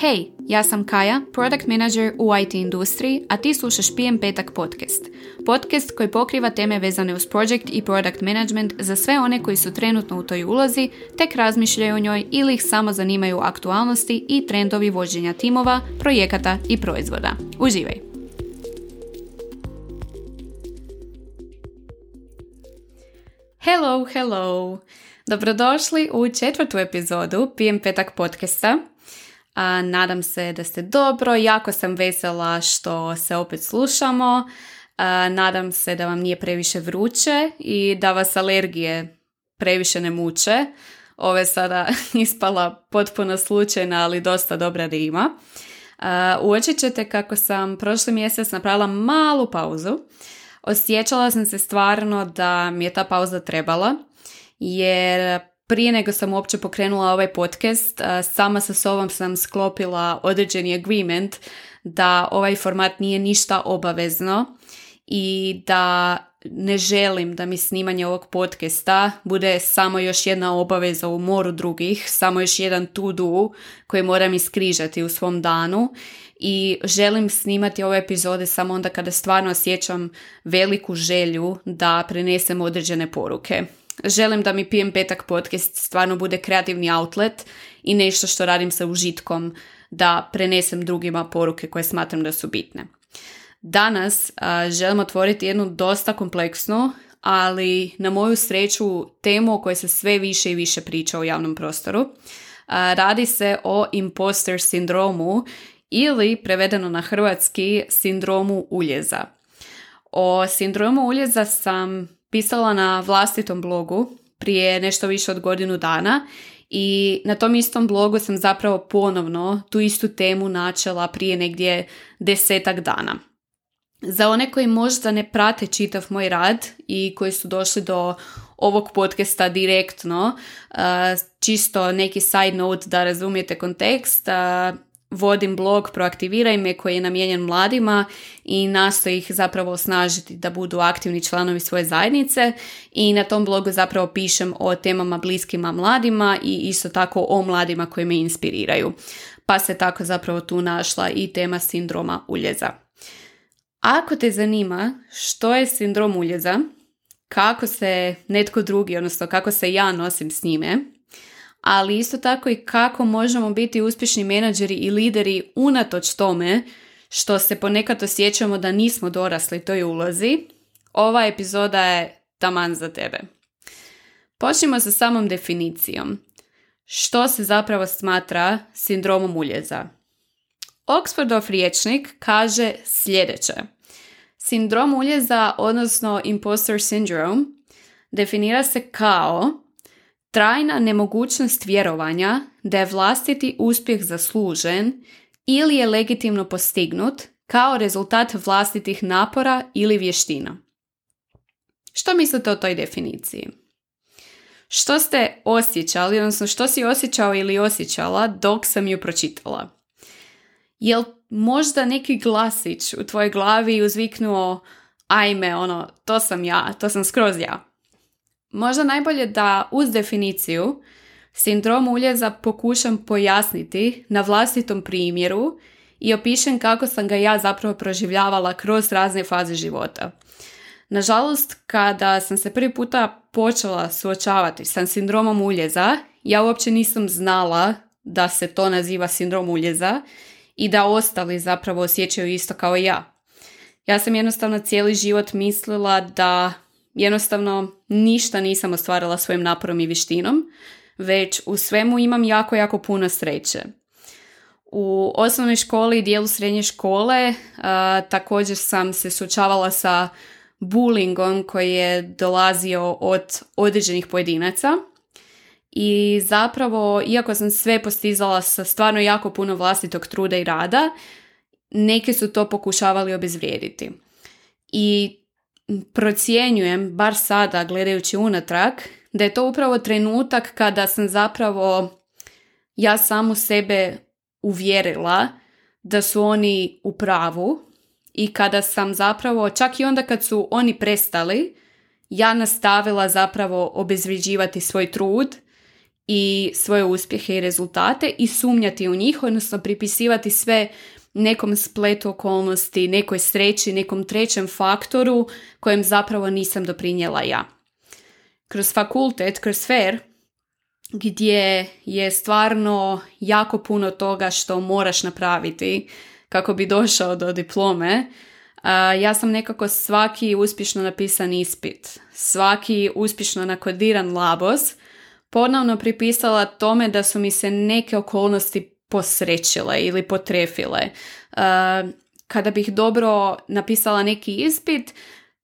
Hej, ja sam Kaja, product manager u IT industriji, a ti slušaš PM Petak podcast. Podcast koji pokriva teme vezane uz project i product management za sve one koji su trenutno u toj ulozi, tek razmišljaju o njoj ili ih samo zanimaju aktualnosti i trendovi vođenja timova, projekata i proizvoda. Uživaj! Hello, hello! Dobrodošli u četvrtu epizodu PM Petak podcasta. A, nadam se da ste dobro, jako sam vesela što se opet slušamo. A, nadam se da vam nije previše vruće i da vas alergije previše ne muče. Ovo je sada ispala potpuno slučajna, ali dosta dobra rima. Uočit ćete kako sam prošli mjesec napravila malu pauzu. Osjećala sam se stvarno da mi je ta pauza trebala, jer prije nego sam uopće pokrenula ovaj podcast, sama sa sobom sam sklopila određeni agreement da ovaj format nije ništa obavezno i da ne želim da mi snimanje ovog podcasta bude samo još jedna obaveza u moru drugih, samo još jedan to do koji moram iskrižati u svom danu i želim snimati ove epizode samo onda kada stvarno osjećam veliku želju da prenesem određene poruke. Želim da mi pijem petak podcast stvarno bude kreativni outlet i nešto što radim sa užitkom da prenesem drugima poruke koje smatram da su bitne. Danas želim otvoriti jednu dosta kompleksnu, ali na moju sreću temu o kojoj se sve više i više priča u javnom prostoru. radi se o imposter sindromu ili prevedeno na hrvatski sindromu uljeza. O sindromu uljeza sam pisala na vlastitom blogu prije nešto više od godinu dana i na tom istom blogu sam zapravo ponovno tu istu temu načela prije negdje desetak dana. Za one koji možda ne prate čitav moj rad i koji su došli do ovog podcasta direktno, čisto neki side note da razumijete kontekst, vodim blog Proaktiviraj me koji je namijenjen mladima i nastoji ih zapravo osnažiti da budu aktivni članovi svoje zajednice i na tom blogu zapravo pišem o temama bliskima mladima i isto tako o mladima koji me inspiriraju. Pa se tako zapravo tu našla i tema sindroma uljeza. Ako te zanima što je sindrom uljeza, kako se netko drugi, odnosno kako se ja nosim s njime, ali isto tako i kako možemo biti uspješni menadžeri i lideri unatoč tome što se ponekad osjećamo da nismo dorasli toj ulozi, ova epizoda je taman za tebe. Počnimo sa samom definicijom. Što se zapravo smatra sindromom uljeza? Oxfordov riječnik kaže sljedeće. Sindrom uljeza, odnosno imposter syndrome, definira se kao trajna nemogućnost vjerovanja da je vlastiti uspjeh zaslužen ili je legitimno postignut kao rezultat vlastitih napora ili vještina. Što mislite o toj definiciji? Što ste osjećali, odnosno što si osjećao ili osjećala dok sam ju pročitala? Jel možda neki glasić u tvojoj glavi uzviknuo ajme, ono, to sam ja, to sam skroz ja. Možda najbolje da uz definiciju sindrom uljeza pokušam pojasniti na vlastitom primjeru i opišem kako sam ga ja zapravo proživljavala kroz razne faze života. Nažalost, kada sam se prvi puta počela suočavati sa sindromom uljeza, ja uopće nisam znala da se to naziva sindrom uljeza i da ostali zapravo osjećaju isto kao ja. Ja sam jednostavno cijeli život mislila da jednostavno ništa nisam ostvarila svojim naporom i vještinom, već u svemu imam jako, jako puno sreće. U osnovnoj školi i dijelu srednje škole također sam se suočavala sa bullyingom koji je dolazio od određenih pojedinaca i zapravo, iako sam sve postizala sa stvarno jako puno vlastitog truda i rada, neki su to pokušavali obezvrijediti. I procjenjujem, bar sada gledajući unatrag, da je to upravo trenutak kada sam zapravo ja samu sebe uvjerila da su oni u pravu i kada sam zapravo, čak i onda kad su oni prestali, ja nastavila zapravo obezvrijeđivati svoj trud i svoje uspjehe i rezultate i sumnjati u njih, odnosno pripisivati sve nekom spletu okolnosti, nekoj sreći, nekom trećem faktoru kojem zapravo nisam doprinjela ja. Kroz fakultet, kroz fair, gdje je stvarno jako puno toga što moraš napraviti kako bi došao do diplome, ja sam nekako svaki uspješno napisan ispit, svaki uspješno nakodiran labos ponovno pripisala tome da su mi se neke okolnosti posrećile ili potrefile. Kada bih dobro napisala neki ispit,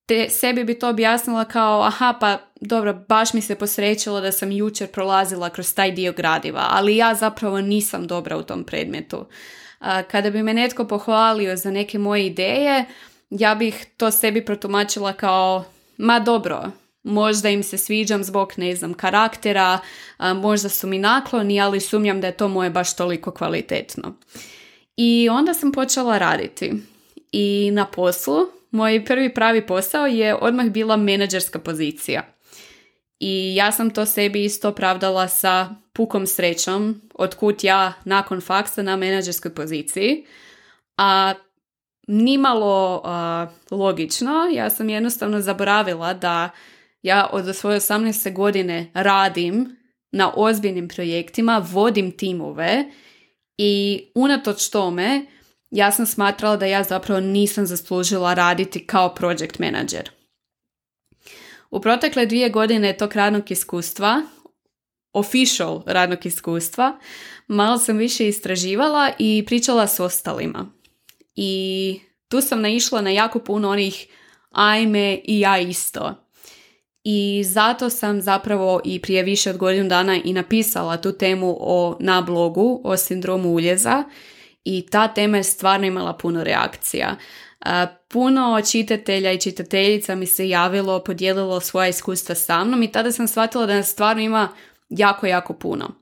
te sebi bi to objasnila kao aha pa dobro baš mi se posrećilo da sam jučer prolazila kroz taj dio gradiva, ali ja zapravo nisam dobra u tom predmetu. Kada bi me netko pohvalio za neke moje ideje, ja bih to sebi protumačila kao ma dobro, možda im se sviđam zbog, ne znam, karaktera, možda su mi nakloni, ali sumnjam da je to moje baš toliko kvalitetno. I onda sam počela raditi. I na poslu, moj prvi pravi posao je odmah bila menadžerska pozicija. I ja sam to sebi isto pravdala sa pukom srećom, otkud ja nakon faksa na menadžerskoj poziciji. A nimalo uh, logično, ja sam jednostavno zaboravila da ja od svoje 18. godine radim na ozbiljnim projektima, vodim timove i unatoč tome ja sam smatrala da ja zapravo nisam zaslužila raditi kao project manager. U protekle dvije godine tog radnog iskustva, official radnog iskustva, malo sam više istraživala i pričala s ostalima. I tu sam naišla na jako puno onih ajme i ja isto. I zato sam zapravo i prije više od godinu dana i napisala tu temu o, na blogu o sindromu uljeza i ta tema je stvarno imala puno reakcija. Puno čitatelja i čitateljica mi se javilo, podijelilo svoja iskustva sa mnom i tada sam shvatila da nas stvarno ima jako, jako puno.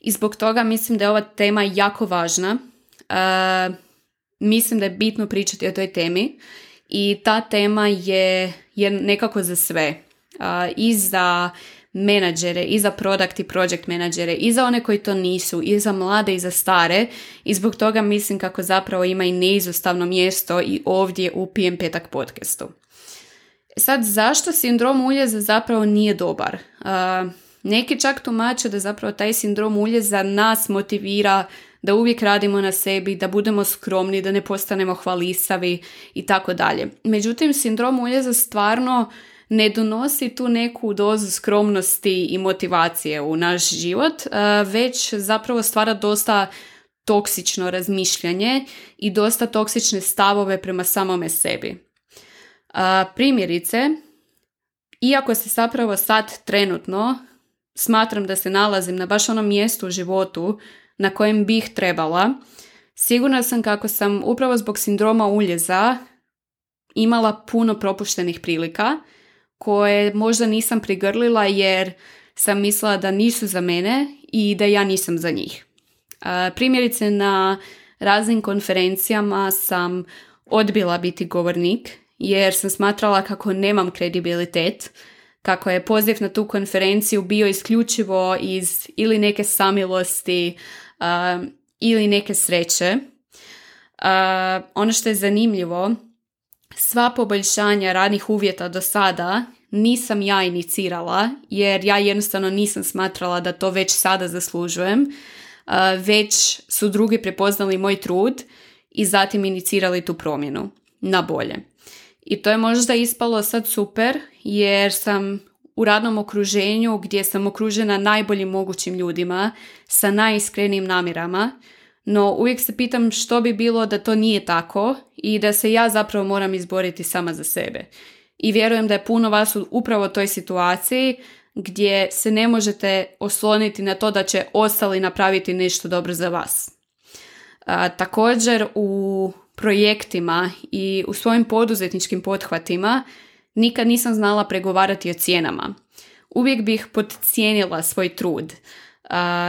I zbog toga mislim da je ova tema jako važna. mislim da je bitno pričati o toj temi i ta tema je, je nekako za sve i za menadžere, i za product i project menadžere, i za one koji to nisu, i za mlade i za stare i zbog toga mislim kako zapravo ima i neizostavno mjesto i ovdje u PM Petak podcastu. Sad, zašto sindrom uljeza zapravo nije dobar? neki čak tumače da zapravo taj sindrom uljeza nas motivira da uvijek radimo na sebi, da budemo skromni, da ne postanemo hvalisavi i tako dalje. Međutim, sindrom uljeza stvarno ne donosi tu neku dozu skromnosti i motivacije u naš život, e, već zapravo stvara dosta toksično razmišljanje i dosta toksične stavove prema samome sebi. E, primjerice, iako se zapravo sad trenutno smatram da se nalazim na baš onom mjestu u životu na kojem bih trebala, sigurna sam kako sam upravo zbog sindroma uljeza imala puno propuštenih prilika koje možda nisam prigrlila jer sam mislila da nisu za mene i da ja nisam za njih. Primjerice na raznim konferencijama sam odbila biti govornik jer sam smatrala kako nemam kredibilitet, kako je poziv na tu konferenciju bio isključivo iz ili neke samilosti ili neke sreće. ono što je zanimljivo sva poboljšanja radnih uvjeta do sada nisam ja inicirala jer ja jednostavno nisam smatrala da to već sada zaslužujem, već su drugi prepoznali moj trud i zatim inicirali tu promjenu na bolje. I to je možda ispalo sad super jer sam u radnom okruženju gdje sam okružena najboljim mogućim ljudima sa najiskrenijim namirama, no uvijek se pitam što bi bilo da to nije tako i da se ja zapravo moram izboriti sama za sebe. I vjerujem da je puno vas u upravo toj situaciji gdje se ne možete osloniti na to da će ostali napraviti nešto dobro za vas. također u projektima i u svojim poduzetničkim pothvatima nikad nisam znala pregovarati o cijenama. Uvijek bih podcijenila svoj trud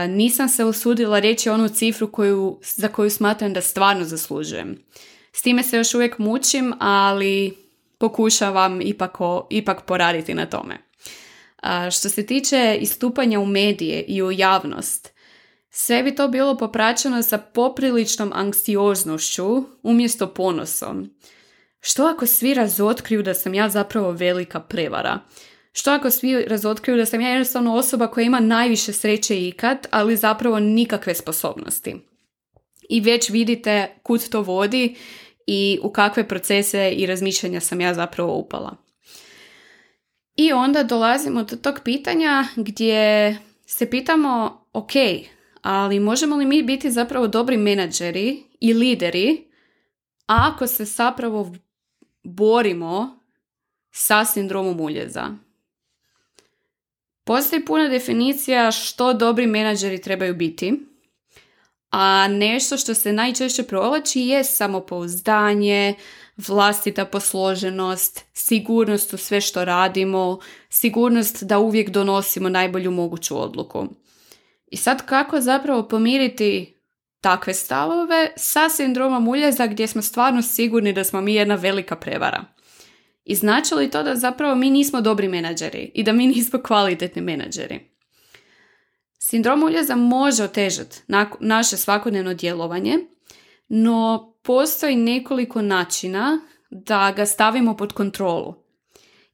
nisam se usudila reći onu cifru koju, za koju smatram da stvarno zaslužujem. S time se još uvijek mučim, ali pokušavam ipak, ipak poraditi na tome. A što se tiče istupanja u medije i u javnost, sve bi to bilo popraćeno sa popriličnom anksioznošću umjesto ponosom. Što ako svi razotkriju da sam ja zapravo velika prevara? Što ako svi razotkriju da sam ja jednostavno osoba koja ima najviše sreće ikad, ali zapravo nikakve sposobnosti? I već vidite kud to vodi i u kakve procese i razmišljanja sam ja zapravo upala. I onda dolazimo do tog pitanja gdje se pitamo, ok, ali možemo li mi biti zapravo dobri menadžeri i lideri ako se zapravo borimo sa sindromom uljeza? Postoji puna definicija što dobri menadžeri trebaju biti, a nešto što se najčešće provlači je samopouzdanje, vlastita posloženost, sigurnost u sve što radimo, sigurnost da uvijek donosimo najbolju moguću odluku. I sad kako zapravo pomiriti takve stavove sa sindromom uljeza gdje smo stvarno sigurni da smo mi jedna velika prevara? I znači li to da zapravo mi nismo dobri menadžeri i da mi nismo kvalitetni menadžeri? Sindrom uljeza može otežati naše svakodnevno djelovanje, no postoji nekoliko načina da ga stavimo pod kontrolu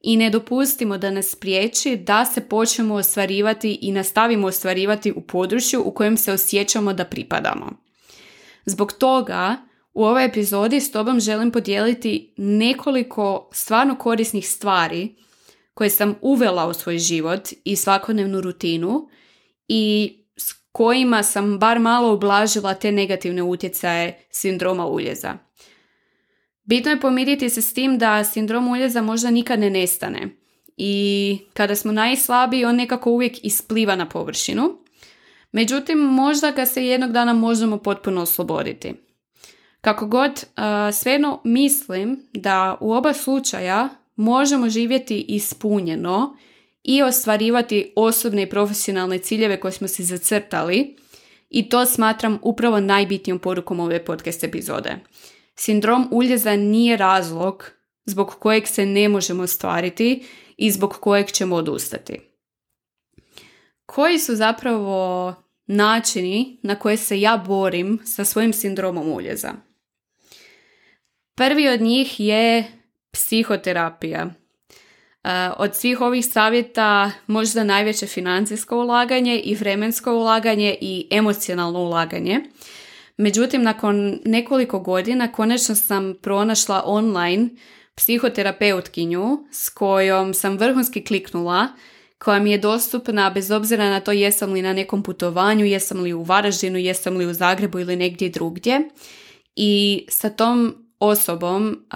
i ne dopustimo da nas spriječi da se počnemo ostvarivati i nastavimo ostvarivati u području u kojem se osjećamo da pripadamo. Zbog toga u ovoj epizodi s tobom želim podijeliti nekoliko stvarno korisnih stvari koje sam uvela u svoj život i svakodnevnu rutinu i s kojima sam bar malo ublažila te negativne utjecaje sindroma uljeza. Bitno je pomiriti se s tim da sindrom uljeza možda nikad ne nestane i kada smo najslabiji on nekako uvijek ispliva na površinu. Međutim, možda ga se jednog dana možemo potpuno osloboditi. Kako god, svejedno mislim da u oba slučaja možemo živjeti ispunjeno i ostvarivati osobne i profesionalne ciljeve koje smo si zacrtali i to smatram upravo najbitnijom porukom ove podcast epizode. Sindrom uljeza nije razlog zbog kojeg se ne možemo ostvariti i zbog kojeg ćemo odustati. Koji su zapravo načini na koje se ja borim sa svojim sindromom uljeza? Prvi od njih je psihoterapija. Od svih ovih savjeta možda najveće financijsko ulaganje i vremensko ulaganje i emocionalno ulaganje. Međutim, nakon nekoliko godina konačno sam pronašla online psihoterapeutkinju s kojom sam vrhunski kliknula, koja mi je dostupna bez obzira na to jesam li na nekom putovanju, jesam li u Varaždinu, jesam li u Zagrebu ili negdje drugdje. I sa tom osobom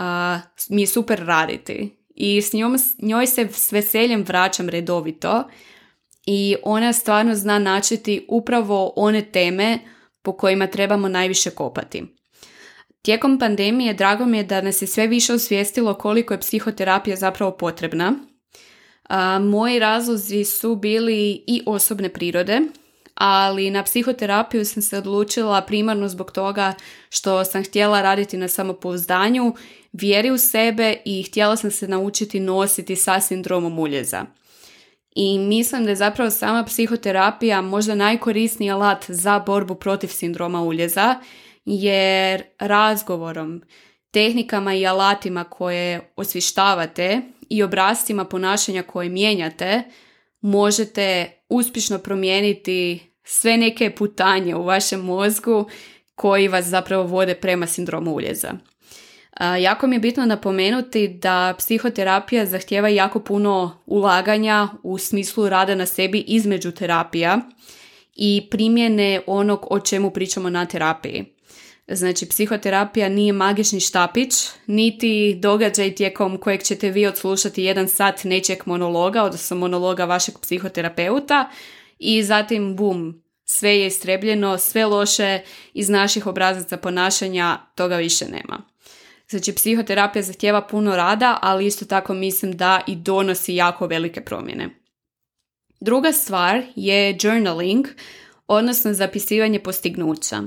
mi je super raditi i s njom, njoj se s veseljem vraćam redovito i ona stvarno zna načeti upravo one teme po kojima trebamo najviše kopati. Tijekom pandemije drago mi je da nas je sve više osvijestilo koliko je psihoterapija zapravo potrebna. A, moji razlozi su bili i osobne prirode, ali na psihoterapiju sam se odlučila primarno zbog toga što sam htjela raditi na samopouzdanju, vjeri u sebe i htjela sam se naučiti nositi sa sindromom uljeza. I mislim da je zapravo sama psihoterapija možda najkorisniji alat za borbu protiv sindroma uljeza, jer razgovorom, tehnikama i alatima koje osvištavate i obrascima ponašanja koje mijenjate, možete uspješno promijeniti sve neke putanje u vašem mozgu koji vas zapravo vode prema sindromu uljeza. Jako mi je bitno napomenuti da psihoterapija zahtjeva jako puno ulaganja u smislu rada na sebi između terapija i primjene onog o čemu pričamo na terapiji. Znači, psihoterapija nije magični štapić, niti događaj tijekom kojeg ćete vi odslušati jedan sat nečeg monologa, odnosno monologa vašeg psihoterapeuta i zatim bum, sve je istrebljeno, sve loše iz naših obrazaca ponašanja, toga više nema. Znači, psihoterapija zahtjeva puno rada, ali isto tako mislim da i donosi jako velike promjene. Druga stvar je journaling, odnosno zapisivanje postignuća.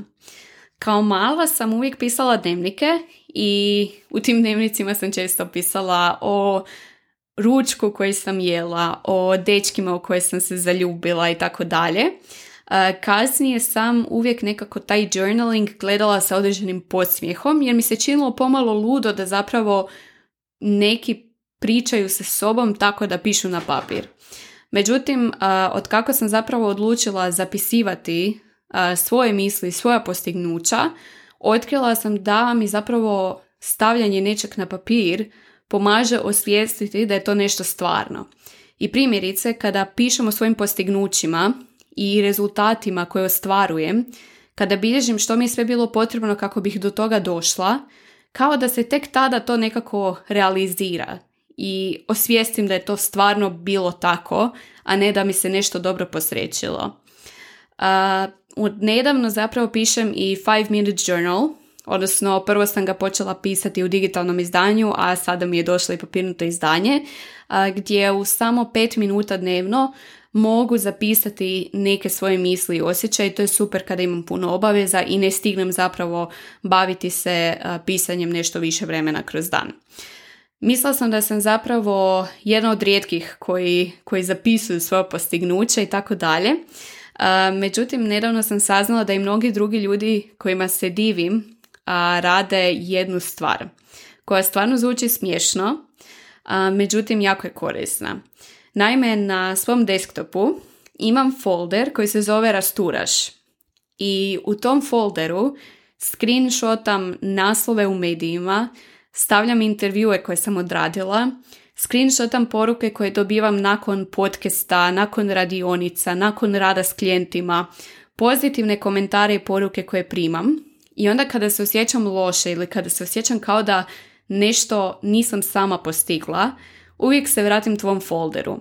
Kao mala sam uvijek pisala dnevnike i u tim dnevnicima sam često pisala o ručku koji sam jela, o dečkima u koje sam se zaljubila i tako dalje. Kasnije sam uvijek nekako taj journaling gledala sa određenim podsmijehom jer mi se činilo pomalo ludo da zapravo neki pričaju se sobom tako da pišu na papir. Međutim, od kako sam zapravo odlučila zapisivati svoje misli, svoja postignuća, otkrila sam da mi zapravo stavljanje nečeg na papir pomaže osvijestiti da je to nešto stvarno. I primjerice, kada pišemo svojim postignućima i rezultatima koje ostvarujem, kada bilježim što mi je sve bilo potrebno kako bih do toga došla, kao da se tek tada to nekako realizira i osvijestim da je to stvarno bilo tako, a ne da mi se nešto dobro posrećilo. Uh, nedavno zapravo pišem i 5 minute journal, odnosno prvo sam ga počela pisati u digitalnom izdanju, a sada mi je došlo i papirnuto izdanje, gdje u samo 5 minuta dnevno mogu zapisati neke svoje misli i osjećaje. To je super kada imam puno obaveza i ne stignem zapravo baviti se pisanjem nešto više vremena kroz dan. Mislila sam da sam zapravo jedna od rijetkih koji, koji zapisuju svoje postignuća i tako dalje. Međutim, nedavno sam saznala da i mnogi drugi ljudi kojima se divim rade jednu stvar koja stvarno zvuči smiješno, međutim jako je korisna. Naime, na svom desktopu imam folder koji se zove Rasturaš i u tom folderu screenshotam naslove u medijima, stavljam intervjue koje sam odradila, screenshotam poruke koje dobivam nakon podcasta, nakon radionica, nakon rada s klijentima, pozitivne komentare i poruke koje primam i onda kada se osjećam loše ili kada se osjećam kao da nešto nisam sama postigla, uvijek se vratim tvom folderu.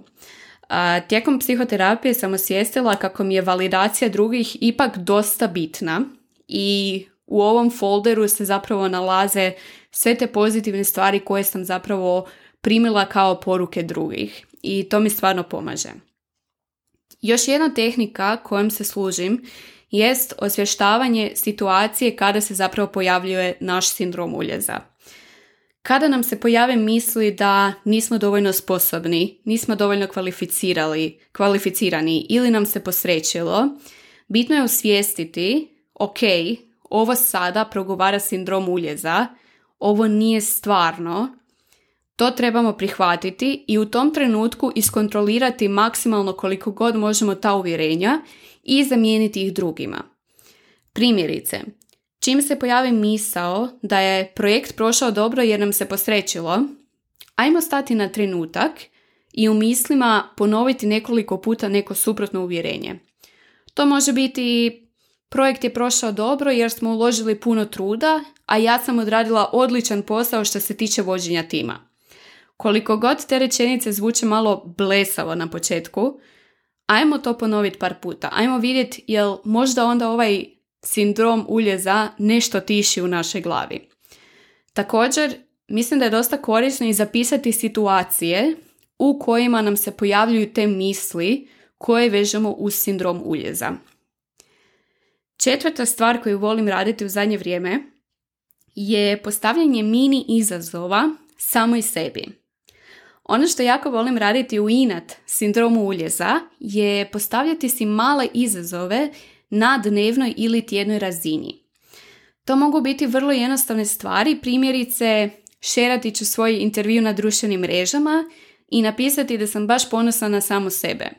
A, tijekom psihoterapije sam osvijestila kako mi je validacija drugih ipak dosta bitna i u ovom folderu se zapravo nalaze sve te pozitivne stvari koje sam zapravo primila kao poruke drugih i to mi stvarno pomaže. Još jedna tehnika kojom se služim jest osvještavanje situacije kada se zapravo pojavljuje naš sindrom uljeza. Kada nam se pojave misli da nismo dovoljno sposobni, nismo dovoljno kvalificirali, kvalificirani ili nam se posrećilo, bitno je osvijestiti, ok, ovo sada progovara sindrom uljeza, ovo nije stvarno, to trebamo prihvatiti i u tom trenutku iskontrolirati maksimalno koliko god možemo ta uvjerenja i zamijeniti ih drugima. Primjerice, čim se pojavi misao da je projekt prošao dobro jer nam se posrećilo, ajmo stati na trenutak i u mislima ponoviti nekoliko puta neko suprotno uvjerenje. To može biti projekt je prošao dobro jer smo uložili puno truda, a ja sam odradila odličan posao što se tiče vođenja tima. Koliko god te rečenice zvuče malo blesavo na početku, ajmo to ponoviti par puta. Ajmo vidjeti jel možda onda ovaj sindrom uljeza nešto tiši u našoj glavi. Također, mislim da je dosta korisno i zapisati situacije u kojima nam se pojavljuju te misli koje vežemo uz sindrom uljeza. Četvrta stvar koju volim raditi u zadnje vrijeme je postavljanje mini izazova samoj sebi. Ono što jako volim raditi u inat sindromu uljeza je postavljati si male izazove na dnevnoj ili tjednoj razini. To mogu biti vrlo jednostavne stvari, primjerice šerati ću svoj intervju na društvenim mrežama i napisati da sam baš ponosna na samo sebe.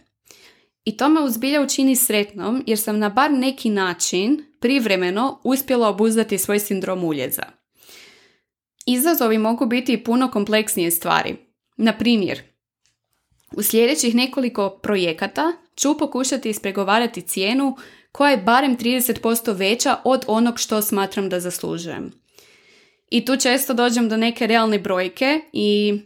I to me uzbilja učini sretnom jer sam na bar neki način privremeno uspjela obuzdati svoj sindrom uljeza. Izazovi mogu biti i puno kompleksnije stvari. Na primjer, u sljedećih nekoliko projekata ću pokušati ispregovarati cijenu koja je barem 30% veća od onog što smatram da zaslužujem. I tu često dođem do neke realne brojke i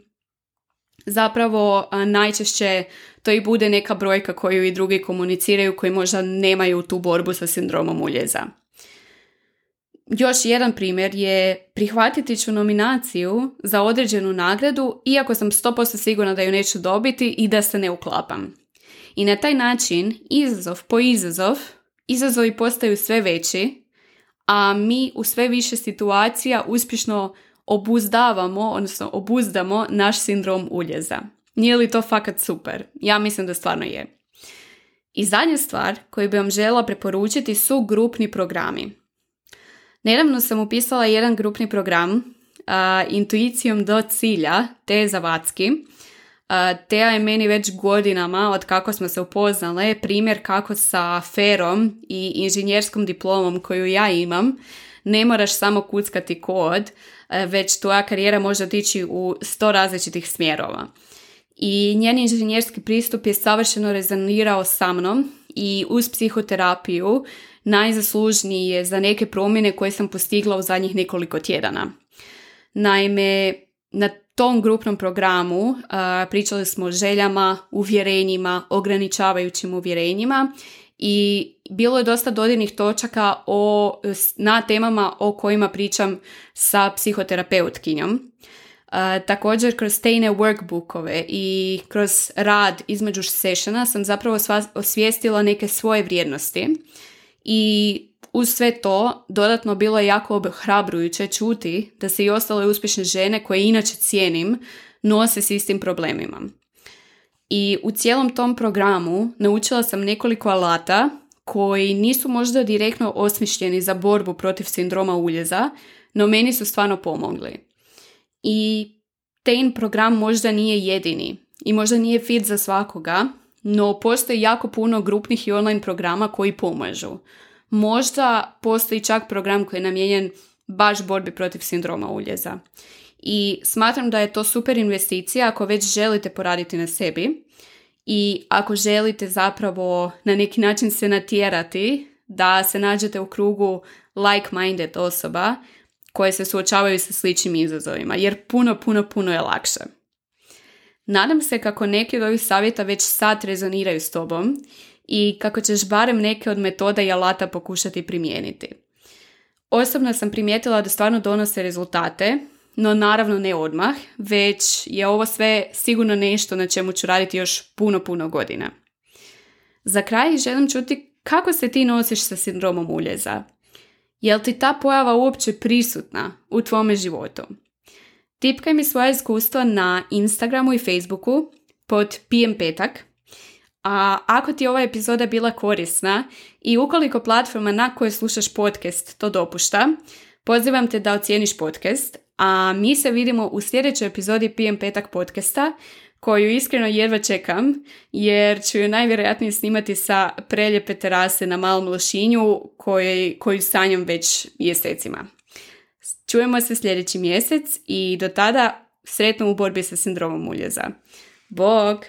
zapravo najčešće to i bude neka brojka koju i drugi komuniciraju koji možda nemaju tu borbu sa sindromom uljeza. Još jedan primjer je prihvatiti ću nominaciju za određenu nagradu iako sam 100% sigurna da ju neću dobiti i da se ne uklapam. I na taj način, izazov po izazov, izazovi postaju sve veći, a mi u sve više situacija uspješno obuzdavamo, odnosno obuzdamo naš sindrom uljeza. Nije li to fakat super? Ja mislim da stvarno je. I zadnja stvar koju bi vam žela preporučiti su grupni programi. Nedavno sam upisala jedan grupni program uh, intuicijom do cilja, te Zavatski. Uh, Teja je meni već godinama, od kako smo se upoznale, primjer kako sa ferom i inženjerskom diplomom koju ja imam, ne moraš samo kuckati kod, već tvoja karijera može otići u sto različitih smjerova. I njen inženjerski pristup je savršeno rezonirao sa mnom i uz psihoterapiju najzaslužniji je za neke promjene koje sam postigla u zadnjih nekoliko tjedana. Naime, na tom grupnom programu pričali smo o željama, uvjerenjima, ograničavajućim uvjerenjima i bilo je dosta dodirnih točaka o, na temama o kojima pričam sa psihoterapeutkinjom. također kroz tejne workbookove i kroz rad između sessiona sam zapravo osvijestila neke svoje vrijednosti i uz sve to dodatno bilo je jako obhrabrujuće čuti da se i ostale uspješne žene koje inače cijenim nose s istim problemima. I u cijelom tom programu naučila sam nekoliko alata koji nisu možda direktno osmišljeni za borbu protiv sindroma uljeza, no meni su stvarno pomogli. I TAIN program možda nije jedini i možda nije fit za svakoga, no postoji jako puno grupnih i online programa koji pomažu. Možda postoji čak program koji je namijenjen baš borbi protiv sindroma uljeza. I smatram da je to super investicija ako već želite poraditi na sebi i ako želite zapravo na neki način se natjerati da se nađete u krugu like-minded osoba koje se suočavaju sa sličnim izazovima, jer puno, puno, puno je lakše. Nadam se kako neki od ovih savjeta već sad rezoniraju s tobom i kako ćeš barem neke od metoda i alata pokušati primijeniti. Osobno sam primijetila da stvarno donose rezultate no naravno ne odmah, već je ovo sve sigurno nešto na čemu ću raditi još puno, puno godina. Za kraj želim čuti kako se ti nosiš sa sindromom uljeza. Je li ti ta pojava uopće prisutna u tvome životu? Tipkaj mi svoje iskustva na Instagramu i Facebooku pod pijem petak. A ako ti je ova epizoda bila korisna i ukoliko platforma na kojoj slušaš podcast to dopušta, pozivam te da ocijeniš podcast, a mi se vidimo u sljedećoj epizodi Pijem petak podcasta koju iskreno jedva čekam jer ću ju najvjerojatnije snimati sa preljepe terase na malom lošinju koji, koju sanjam već mjesecima. Čujemo se sljedeći mjesec i do tada sretno u borbi sa sindromom uljeza. Bog!